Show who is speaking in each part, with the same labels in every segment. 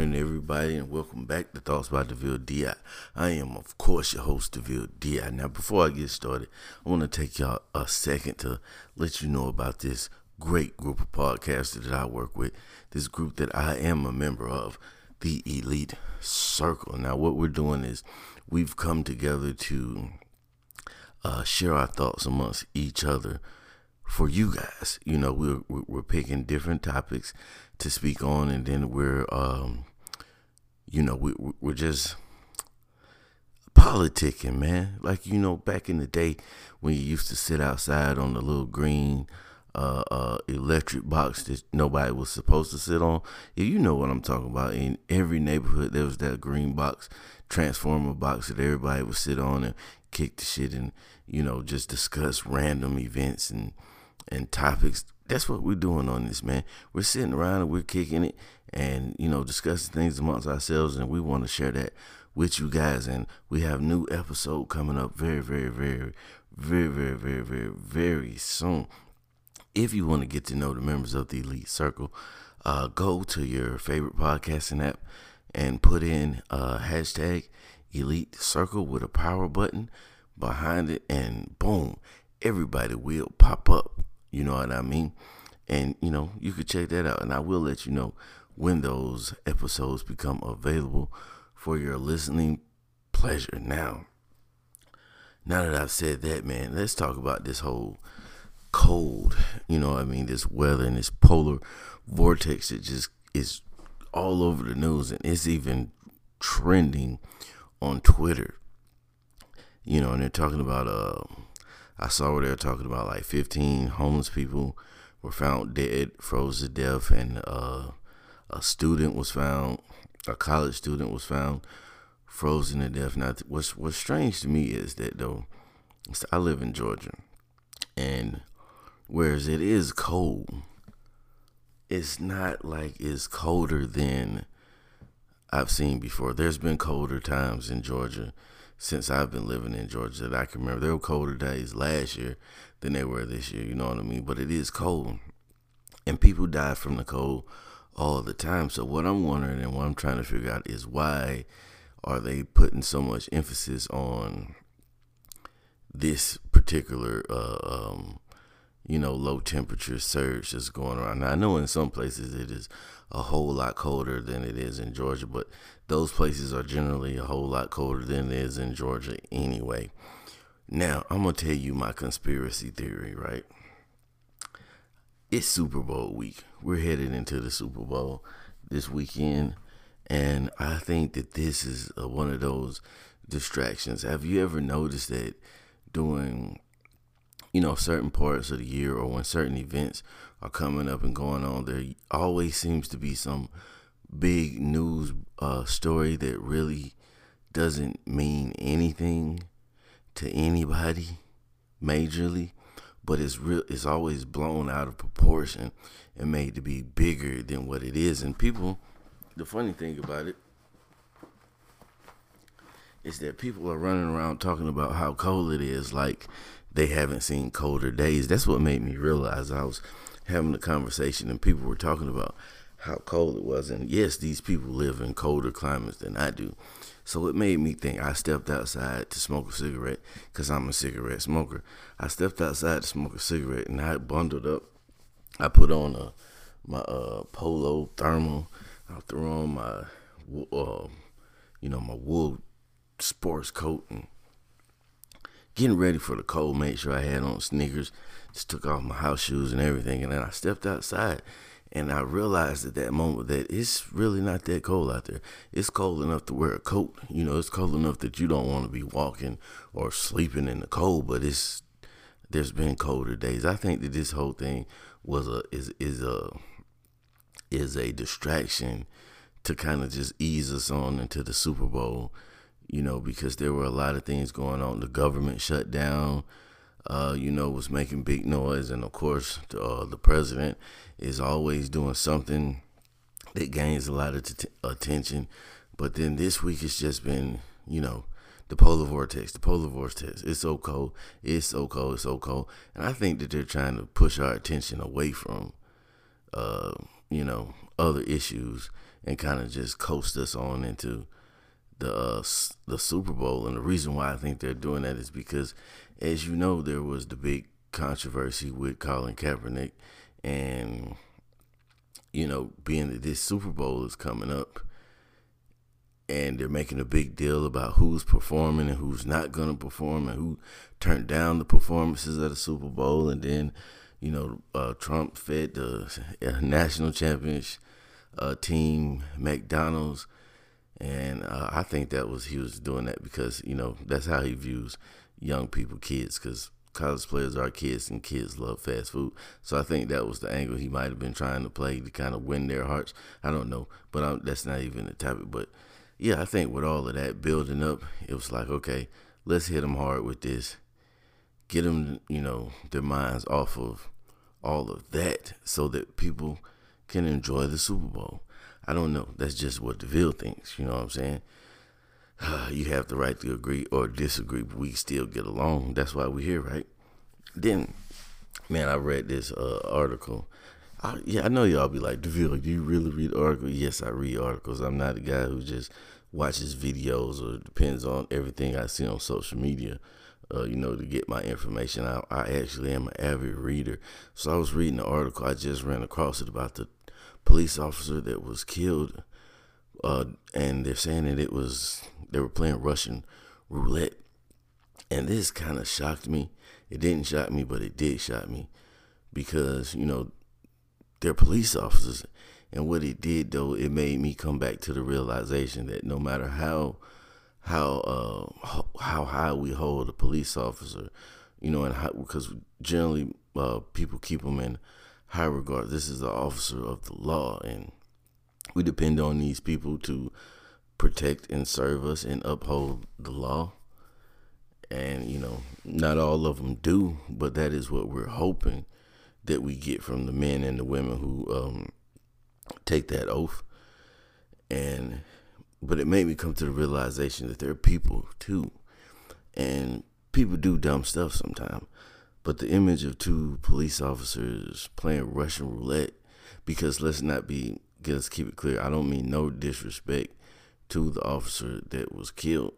Speaker 1: morning, everybody, and welcome back to Thoughts by DeVille Di. I am, of course, your host, DeVille Di. Now, before I get started, I want to take y'all a second to let you know about this great group of podcasters that I work with. This group that I am a member of, the Elite Circle. Now, what we're doing is we've come together to uh, share our thoughts amongst each other for you guys. You know, we're we're picking different topics to speak on, and then we're um, you know, we we're just politicking, man. Like you know, back in the day when you used to sit outside on the little green uh, uh, electric box that nobody was supposed to sit on. Yeah, you know what I'm talking about. In every neighborhood, there was that green box, transformer box that everybody would sit on and kick the shit and you know just discuss random events and and topics. That's what we're doing on this, man. We're sitting around and we're kicking it and, you know, discussing things amongst ourselves. And we want to share that with you guys. And we have new episode coming up very, very, very, very, very, very, very, very soon. If you want to get to know the members of the Elite Circle, uh, go to your favorite podcasting app and put in uh, hashtag Elite Circle with a power button behind it, and boom, everybody will pop up you know what I mean? And, you know, you could check that out. And I will let you know when those episodes become available for your listening pleasure. Now, now that I've said that, man, let's talk about this whole cold, you know I mean, this weather and this polar vortex that just is all over the news and it's even trending on Twitter. You know, and they're talking about uh I saw where they were talking about like 15 homeless people were found dead, froze to death, and uh, a student was found, a college student was found frozen to death. Now, what's what's strange to me is that though, I live in Georgia, and whereas it is cold, it's not like it's colder than I've seen before. There's been colder times in Georgia since I've been living in Georgia that I can remember. There were colder days last year than they were this year, you know what I mean? But it is cold. And people die from the cold all the time. So what I'm wondering and what I'm trying to figure out is why are they putting so much emphasis on this particular uh, um, you know, low temperature surge that's going around. Now I know in some places it is a whole lot colder than it is in Georgia, but those places are generally a whole lot colder than it is in Georgia anyway. Now, I'm to tell you my conspiracy theory, right? It's Super Bowl week. We're headed into the Super Bowl this weekend, and I think that this is uh, one of those distractions. Have you ever noticed that during you know certain parts of the year or when certain events are coming up and going on, there always seems to be some big news uh, story that really doesn't mean anything to anybody majorly, but it's real. It's always blown out of proportion and made to be bigger than what it is. And people, the funny thing about it is that people are running around talking about how cold it is, like they haven't seen colder days. That's what made me realize I was having a conversation and people were talking about how cold it was. And yes, these people live in colder climates than I do. So it made me think. I stepped outside to smoke a cigarette because I'm a cigarette smoker. I stepped outside to smoke a cigarette and I bundled up. I put on a my uh, polo thermal. I threw on my uh, you know my wool sports coat and getting ready for the cold. Made sure I had on sneakers. Just took off my house shoes and everything, and then I stepped outside. And I realized at that moment that it's really not that cold out there. It's cold enough to wear a coat. You know, it's cold enough that you don't want to be walking or sleeping in the cold, but it's there's been colder days. I think that this whole thing was a is is a is a distraction to kind of just ease us on into the Super Bowl you know, because there were a lot of things going on. The government shut down, uh, you know, was making big noise. And of course, uh, the president is always doing something that gains a lot of t- attention. But then this week it's just been, you know, the polar vortex, the polar vortex. It's so cold. It's so cold. It's so cold. And I think that they're trying to push our attention away from, uh, you know, other issues and kind of just coast us on into the uh, the Super Bowl. And the reason why I think they're doing that is because, as you know, there was the big controversy with Colin Kaepernick, and you know, being that this Super Bowl is coming up, and they're making a big deal about who's performing and who's not going to perform, and who turned down the performances at the Super Bowl, and then. You know, uh, Trump fed the national championship uh, team McDonald's and uh, I think that was he was doing that because you know that's how he views young people, kids, because college players are kids and kids love fast food. So I think that was the angle he might have been trying to play to kind of win their hearts. I don't know, but I'm, that's not even the topic. But yeah, I think with all of that building up, it was like okay, let's hit them hard with this, get them you know their minds off of all of that, so that people can enjoy the Super Bowl. I don't know. That's just what DeVille thinks. You know what I'm saying? you have the right to agree or disagree, but we still get along. That's why we're here, right? Then, man, I read this uh, article. I, yeah, I know y'all be like, DeVille, do you really read articles? Yes, I read articles. I'm not a guy who just watches videos or depends on everything I see on social media. Uh, you know, to get my information out. I actually am an avid reader. So I was reading the article. I just ran across it about the police officer that was killed, uh, and they're saying that it was they were playing Russian roulette, and this kind of shocked me. It didn't shock me, but it did shock me because you know they're police officers, and what it did though, it made me come back to the realization that no matter how how uh, how high we hold a police officer, you know, and how, because generally uh, people keep them in high regard. This is the officer of the law, and we depend on these people to protect and serve us and uphold the law. And, you know, not all of them do, but that is what we're hoping that we get from the men and the women who um, take that oath. And, but it made me come to the realization that there are people too. And people do dumb stuff sometimes. But the image of two police officers playing Russian roulette, because let's not be, let's keep it clear. I don't mean no disrespect to the officer that was killed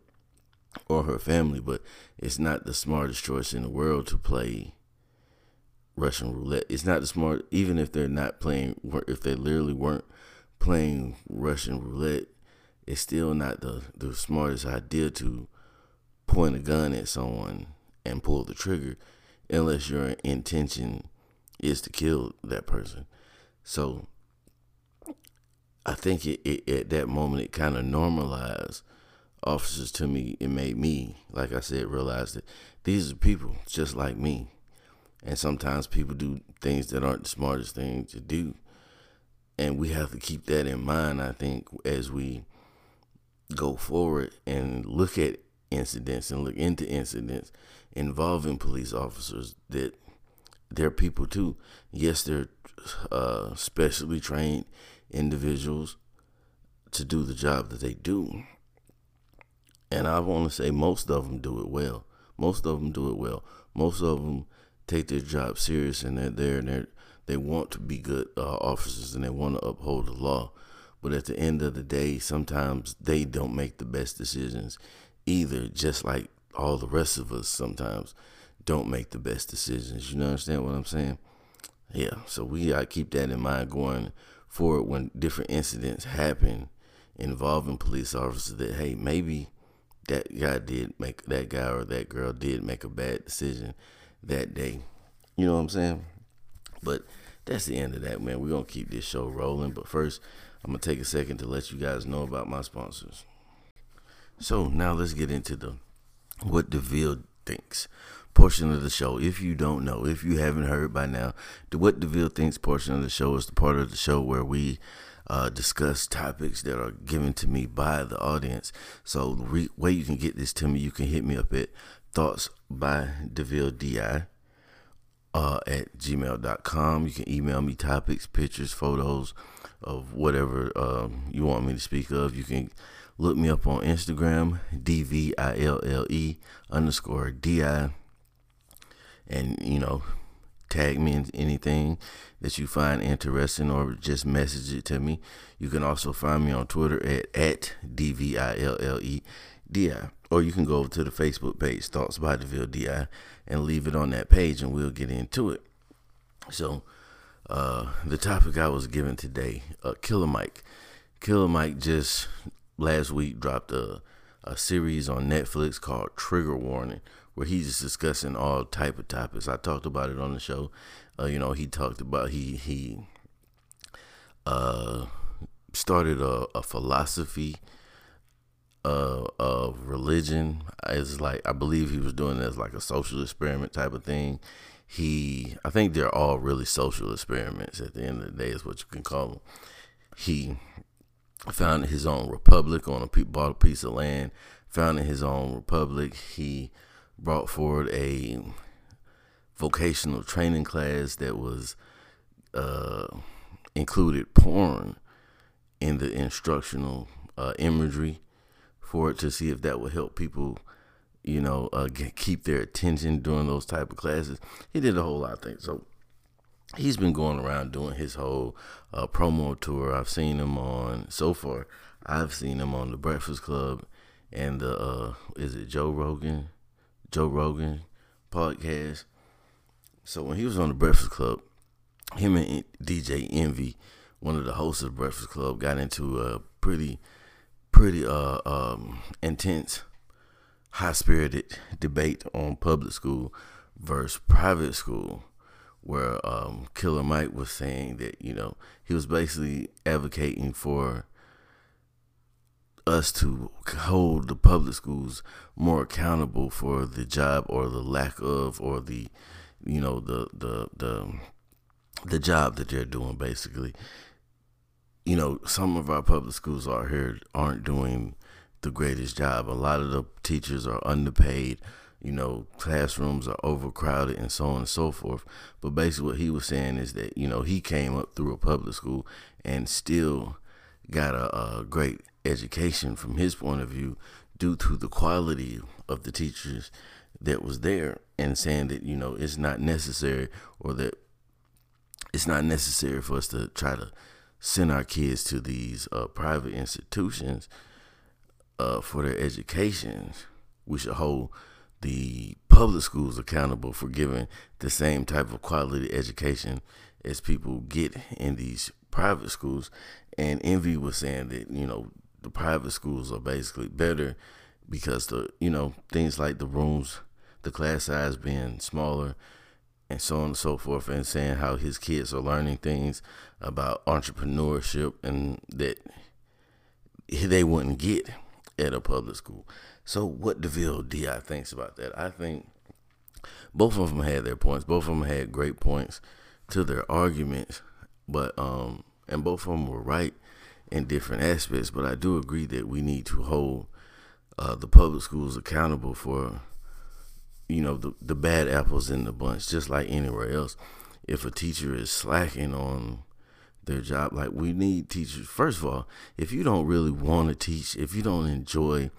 Speaker 1: or her family, but it's not the smartest choice in the world to play Russian roulette. It's not the smart, even if they're not playing, if they literally weren't playing Russian roulette, it's still not the, the smartest idea to point a gun at someone and pull the trigger unless your intention is to kill that person. So I think it, it at that moment it kind of normalized officers to me. It made me, like I said, realize that these are people just like me. And sometimes people do things that aren't the smartest thing to do. And we have to keep that in mind, I think, as we go forward and look at incidents and look into incidents involving police officers that they're people too. Yes, they're uh, specially trained individuals to do the job that they do. And I want to say most of them do it well. Most of them do it well. Most of them take their job serious and they're there and they they want to be good uh, officers and they want to uphold the law. But at the end of the day, sometimes they don't make the best decisions either, just like all the rest of us sometimes don't make the best decisions. You understand what I'm saying? Yeah, so we gotta keep that in mind going forward when different incidents happen involving police officers that hey, maybe that guy did make that guy or that girl did make a bad decision that day. You know what I'm saying? But that's the end of that, man. We're gonna keep this show rolling. But first, I'm gonna take a second to let you guys know about my sponsors. So now let's get into the what DeVille thinks portion of the show. If you don't know, if you haven't heard by now, the What DeVille Thinks portion of the show is the part of the show where we uh, discuss topics that are given to me by the audience. So the re- way you can get this to me, you can hit me up at thoughts by DeVille DI uh, at gmail.com. You can email me topics, pictures, photos of whatever um, you want me to speak of. You can Look me up on Instagram, D V I L L E underscore D I. And, you know, tag me in anything that you find interesting or just message it to me. You can also find me on Twitter at, at D-V-I-L-L-E-D-I. Or you can go over to the Facebook page, Thoughts by DeVille D.I., and leave it on that page and we'll get into it. So, uh, the topic I was given today, uh, Killer Mike. Killer Mike just last week dropped a, a series on Netflix called Trigger Warning where he's just discussing all type of topics. I talked about it on the show. Uh, you know, he talked about he he uh, started a, a philosophy uh, of religion. It's like I believe he was doing as like a social experiment type of thing. He, I think they're all really social experiments. At the end of the day, is what you can call them. He founded his own republic on a bought a piece of land. Founded his own republic. He brought forward a vocational training class that was uh, included porn in the instructional uh, imagery for it to see if that would help people, you know, uh, get, keep their attention during those type of classes. He did a whole lot of things. So he's been going around doing his whole uh, promo tour. I've seen him on so far. I've seen him on the Breakfast Club and the uh, is it Joe Rogan Joe Rogan podcast. So when he was on the Breakfast Club, him and DJ Envy, one of the hosts of the Breakfast Club, got into a pretty, pretty uh um intense, high spirited debate on public school versus private school, where um Killer Mike was saying that you know he was basically advocating for us to hold the public schools more accountable for the job or the lack of or the you know the the the the job that they're doing basically. You know some of our public schools out here aren't doing the greatest job. A lot of the teachers are underpaid you know classrooms are overcrowded and so on and so forth. But basically what he was saying is that you know he came up through a public school and still got a, a great education from his point of view due to the quality of the teachers that was there and saying that you know it's not necessary or that it's not necessary for us to try to send our kids to these uh, private institutions uh, for their education we should hold the public schools accountable for giving the same type of quality education as people get in these private schools and envy was saying that you know the private schools are basically better because the you know things like the rooms, the class size being smaller, and so on and so forth, and saying how his kids are learning things about entrepreneurship and that they wouldn't get at a public school. So what DeVille Di thinks about that, I think both of them had their points. Both of them had great points to their arguments, but um, and both of them were right in different aspects, but I do agree that we need to hold uh, the public schools accountable for, you know, the, the bad apples in the bunch, just like anywhere else. If a teacher is slacking on their job, like we need teachers. First of all, if you don't really want to teach, if you don't enjoy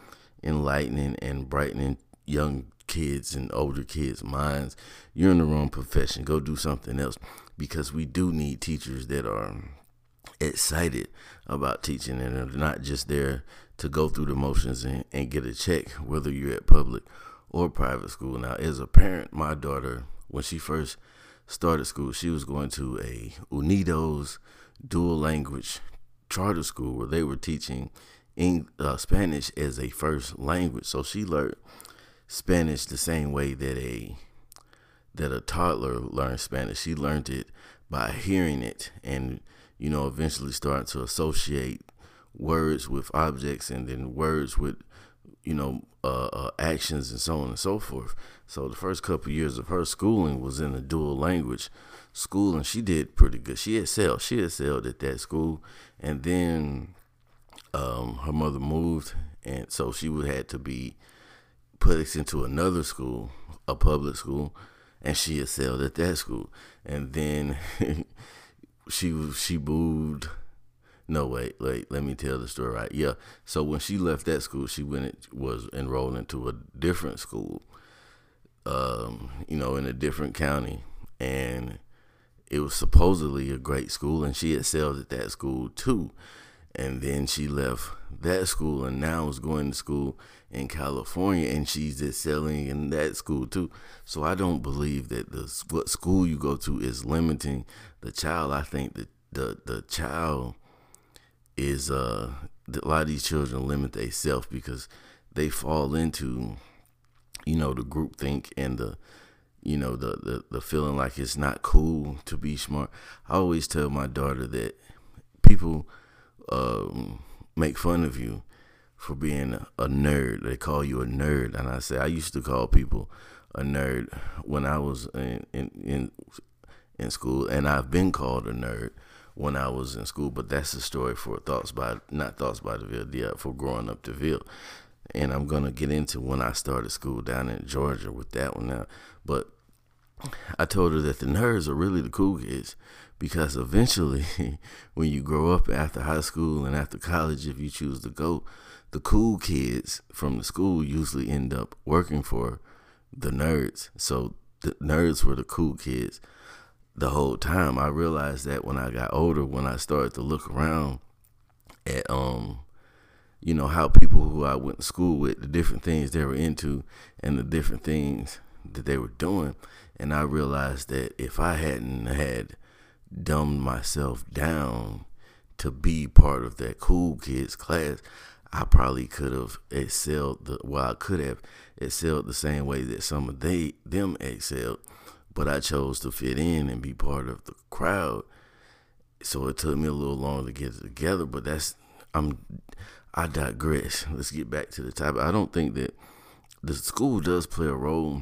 Speaker 1: enlightening and brightening young kids and older kids' minds, you're in the wrong profession. Go do something else because we do need teachers that are excited about teaching and are not just there to go through the motions and, and get a check, whether you're at public or private school. Now, as a parent, my daughter, when she first started school, she was going to a Unidos dual language charter school where they were teaching in, uh, Spanish as a first language. So she learned Spanish the same way that a that a toddler learns Spanish. She learned it by hearing it and you know, eventually start to associate words with objects and then words with, you know, uh, uh, actions and so on and so forth. So the first couple of years of her schooling was in a dual language school, and she did pretty good. She excelled. She excelled at that school, and then um, her mother moved, and so she would had to be put into another school, a public school, and she excelled at that school. And then she she moved. No wait, wait. Let me tell the story right. Yeah. So when she left that school, she went was enrolled into a different school. Um, you know, in a different county, and it was supposedly a great school, and she excelled at that school too. And then she left that school and now is going to school in California, and she's excelling in that school too. So I don't believe that the what school you go to is limiting the child. I think that the the child is uh a lot of these children limit themselves because they fall into you know the group think and the you know the, the the feeling like it's not cool to be smart. I always tell my daughter that people um, make fun of you for being a nerd. They call you a nerd, and I say I used to call people a nerd when I was in in in, in school, and I've been called a nerd when I was in school. But that's a story for thoughts by not thoughts by DeVille, yeah, for growing up DeVille. And I'm gonna get into when I started school down in Georgia with that one now. But I told her that the nerds are really the cool kids because eventually, when you grow up after high school and after college, if you choose to go, the cool kids from the school usually end up working for the nerds. So the nerds were the cool kids the whole time. I realized that when I got older, when I started to look around at um you know how people who I went to school with, the different things they were into and the different things that they were doing, and I realized that if I hadn't had dumbed myself down to be part of that cool kids class, I probably could have excelled the well, I could have excelled the same way that some of they them excelled but I chose to fit in and be part of the crowd. So it took me a little longer to get together, but that's I'm I digress. Let's get back to the topic. I don't think that the school does play a role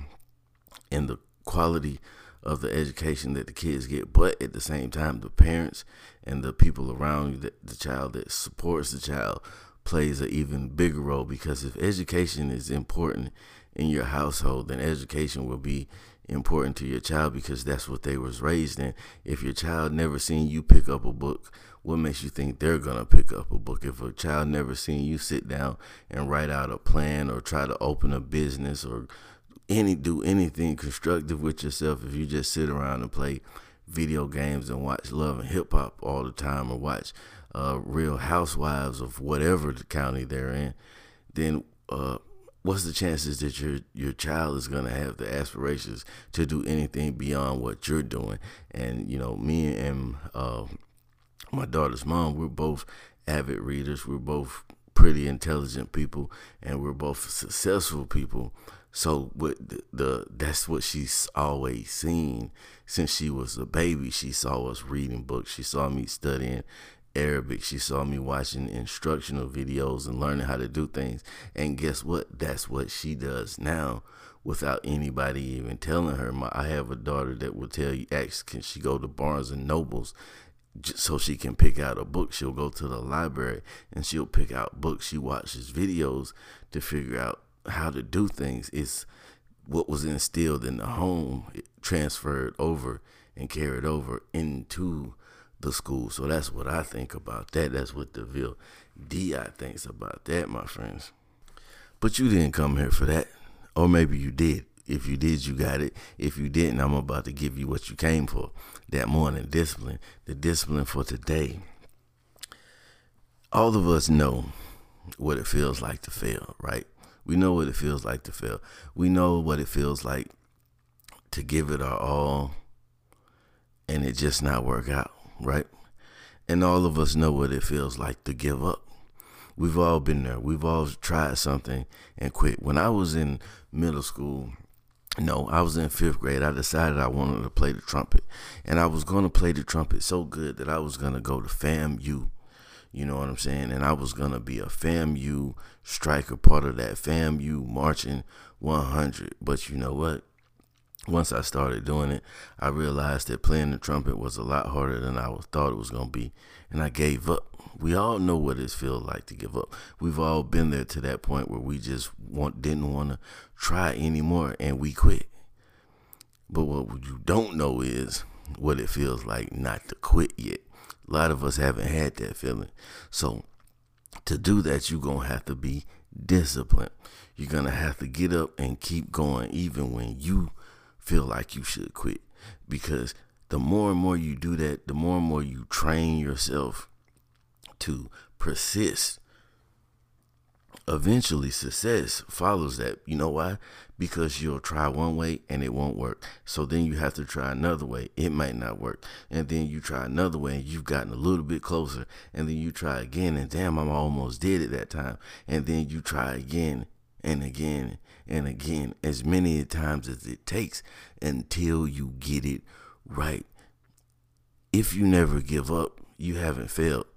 Speaker 1: in the quality of the education that the kids get, but at the same time, the parents and the people around you, the, the child that supports the child, plays an even bigger role because if education is important in your household, then education will be important to your child because that's what they was raised in. If your child never seen you pick up a book, what makes you think they're gonna pick up a book? If a child never seen you sit down and write out a plan or try to open a business or any do anything constructive with yourself, if you just sit around and play video games and watch love and hip hop all the time or watch uh, Real Housewives of whatever the county they're in, then uh, what's the chances that your your child is going to have the aspirations to do anything beyond what you're doing? And you know, me and uh, my daughter's mom, we're both avid readers. We're both pretty intelligent people, and we're both successful people. So, with the, the that's what she's always seen since she was a baby. She saw us reading books. She saw me studying Arabic. She saw me watching instructional videos and learning how to do things. And guess what? That's what she does now without anybody even telling her. My, I have a daughter that will tell you, ask, can she go to Barnes and Nobles so she can pick out a book? She'll go to the library and she'll pick out books. She watches videos to figure out how to do things. It's what was instilled in the home, transferred over and carried over into the school. So that's what I think about that. That's what DeVille DI thinks about that, my friends. But you didn't come here for that. Or maybe you did. If you did, you got it. If you didn't, I'm about to give you what you came for that morning discipline. The discipline for today. All of us know what it feels like to fail, right? We know what it feels like to fail. We know what it feels like to give it our all and it just not work out right? And all of us know what it feels like to give up. We've all been there. We've all tried something and quit. When I was in middle school, no, I was in fifth grade. I decided I wanted to play the trumpet. And I was going to play the trumpet so good that I was going to go to FAMU. You know what I'm saying? And I was going to be a FAMU striker, part of that FAMU marching 100. But you know what? Once I started doing it, I realized that playing the trumpet was a lot harder than I thought it was going to be, and I gave up. We all know what it feels like to give up. We've all been there to that point where we just want didn't want to try anymore and we quit. But what you don't know is what it feels like not to quit yet. A lot of us haven't had that feeling. So to do that, you're going to have to be disciplined. You're going to have to get up and keep going even when you feel like you should quit. because the more and more you do that, the more and more you train yourself to persist. Eventually, success follows that. You know why? Because you'll try one way and it won't work. So then you have to try another way. It might not work. And then you try another way and you've gotten a little bit closer. And then you try again and damn, I'm almost dead at that time. And then you try again and again and again, as many times as it takes until you get it right. If you never give up, you haven't failed.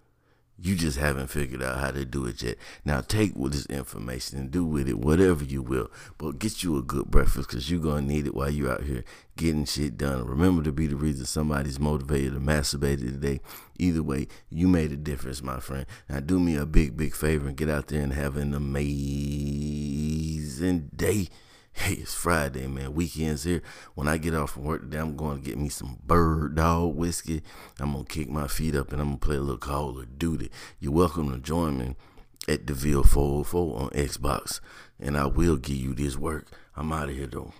Speaker 1: You just haven't figured out how to do it yet. Now take with this information and do with it whatever you will. But get you a good breakfast because you're gonna need it while you're out here getting shit done. Remember to be the reason somebody's motivated or masturbated today. Either way, you made a difference, my friend. Now do me a big, big favor and get out there and have an amazing day. Hey, it's Friday, man. Weekend's here. When I get off from work today, I'm going to get me some bird dog whiskey. I'm going to kick my feet up and I'm going to play a little Call of Duty. You're welcome to join me at DeVille 404 on Xbox. And I will give you this work. I'm out of here, though.